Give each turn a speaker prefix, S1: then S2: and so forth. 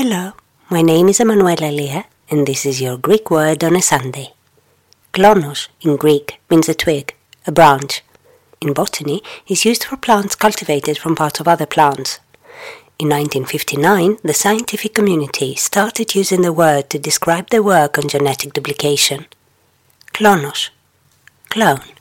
S1: Hello, my name is Emanuela Elia, and this is your Greek word on a Sunday. Klonos in Greek means a twig, a branch. In botany, is used for plants cultivated from parts of other plants. In 1959, the scientific community started using the word to describe their work on genetic duplication. Klonos, clone.